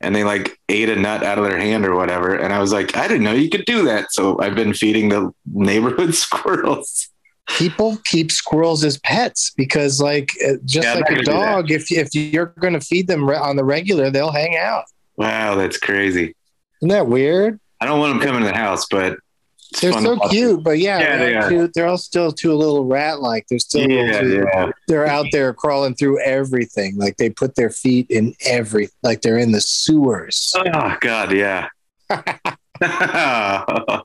and they like ate a nut out of their hand or whatever. And I was like, "I didn't know you could do that." So I've been feeding the neighborhood [LAUGHS] squirrels. People keep squirrels as pets because, like, uh, just Yeah, like a dog, if if you're going to feed them on the regular, they'll hang out. Wow, that's crazy. Isn't that weird? I don't want them coming to the house, but it's They're so to watch. cute, but yeah, Yeah, they they're, are. cute. they're all still too little rat-like. They're still Yeah, too- yeah. they're out there crawling through everything. Like they put their feet in every, like they're in the sewers. Oh God, yeah. [LAUGHS] [LAUGHS] But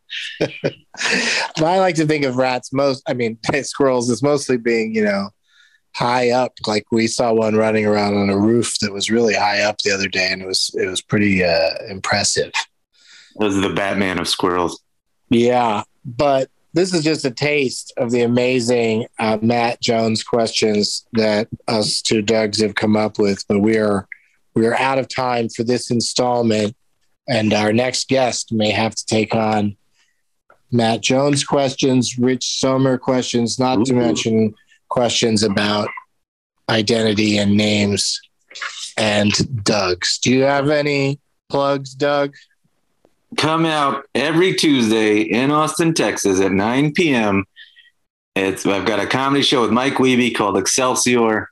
I like to think of rats most, I mean, [LAUGHS] squirrels as mostly being, you know, high up. Like we saw one running around on a roof that was really high up the other day and it was, it was pretty uh, impressive. Those are the Batman of squirrels. Yeah. But this is just a taste of the amazing uh, Matt Jones questions that us two Dougs have come up with. But we are, we are out of time for this installment. And our next guest may have to take on Matt Jones questions, Rich Sommer questions, not to mention questions about identity and names and Doug's. Do you have any plugs, Doug? Come out every Tuesday in Austin, Texas at 9 p.m. It's I've got a comedy show with Mike Weeby called Excelsior.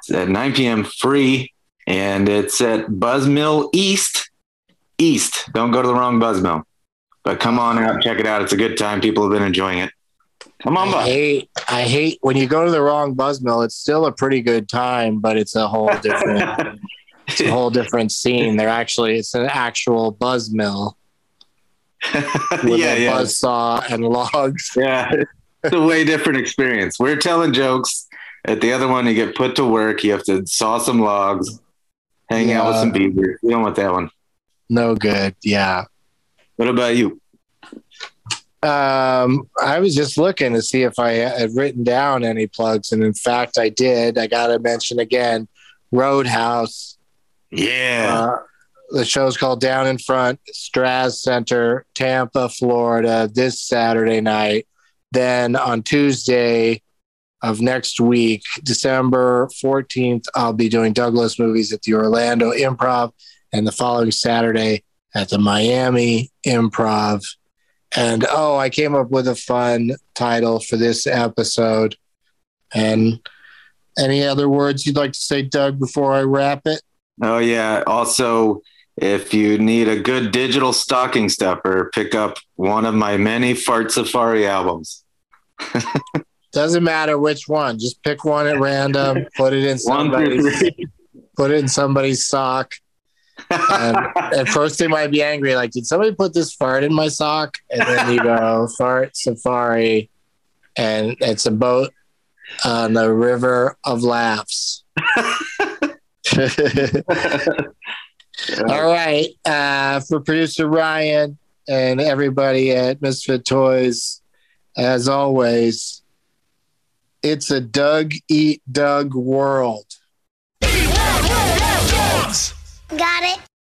It's at 9 p.m. free, and it's at Buzzmill East. East. Don't go to the wrong Buzzmill. But come on out, check it out. It's a good time. People have been enjoying it. Come on I hate, I hate when you go to the wrong buzz mill. It's still a pretty good time, but it's a whole different, [LAUGHS] it's a whole different scene. They're actually, it's an actual buzz mill with yeah, a yeah. buzz saw and logs. [LAUGHS] Yeah, it's a way different experience. We're telling jokes. At the other one, you get put to work. You have to saw some logs, hang out with some beavers. You don't want that one. No good. Yeah. What about you? Um, I was just looking to see if I had written down any plugs, and in fact, I did. I got to mention again, Roadhouse. Yeah. Uh, the show's called Down in Front, Straz Center, Tampa, Florida, this Saturday night. Then on Tuesday of next week, December 14th, I'll be doing Doug Loves Movies at the Orlando Improv and the following Saturday at the Miami Improv. And oh, I came up with a fun title for this episode. And any other words you'd like to say, Doug, before I wrap it? Oh yeah. Also, if you need a good digital stocking stuffer, pick up one of my many Fart Safari albums. [LAUGHS] Doesn't matter which one. Just pick one at random, put it in [LAUGHS] somebody's put it in somebody's sock. And [LAUGHS] at first they might be angry, like, did somebody put this fart in my sock? And then you go, fart safari. And it's a boat on the river of laughs. All right. Uh, for producer Ryan and everybody at Misfit Toys, as always, it's a Doug Eat Doug world. Got it.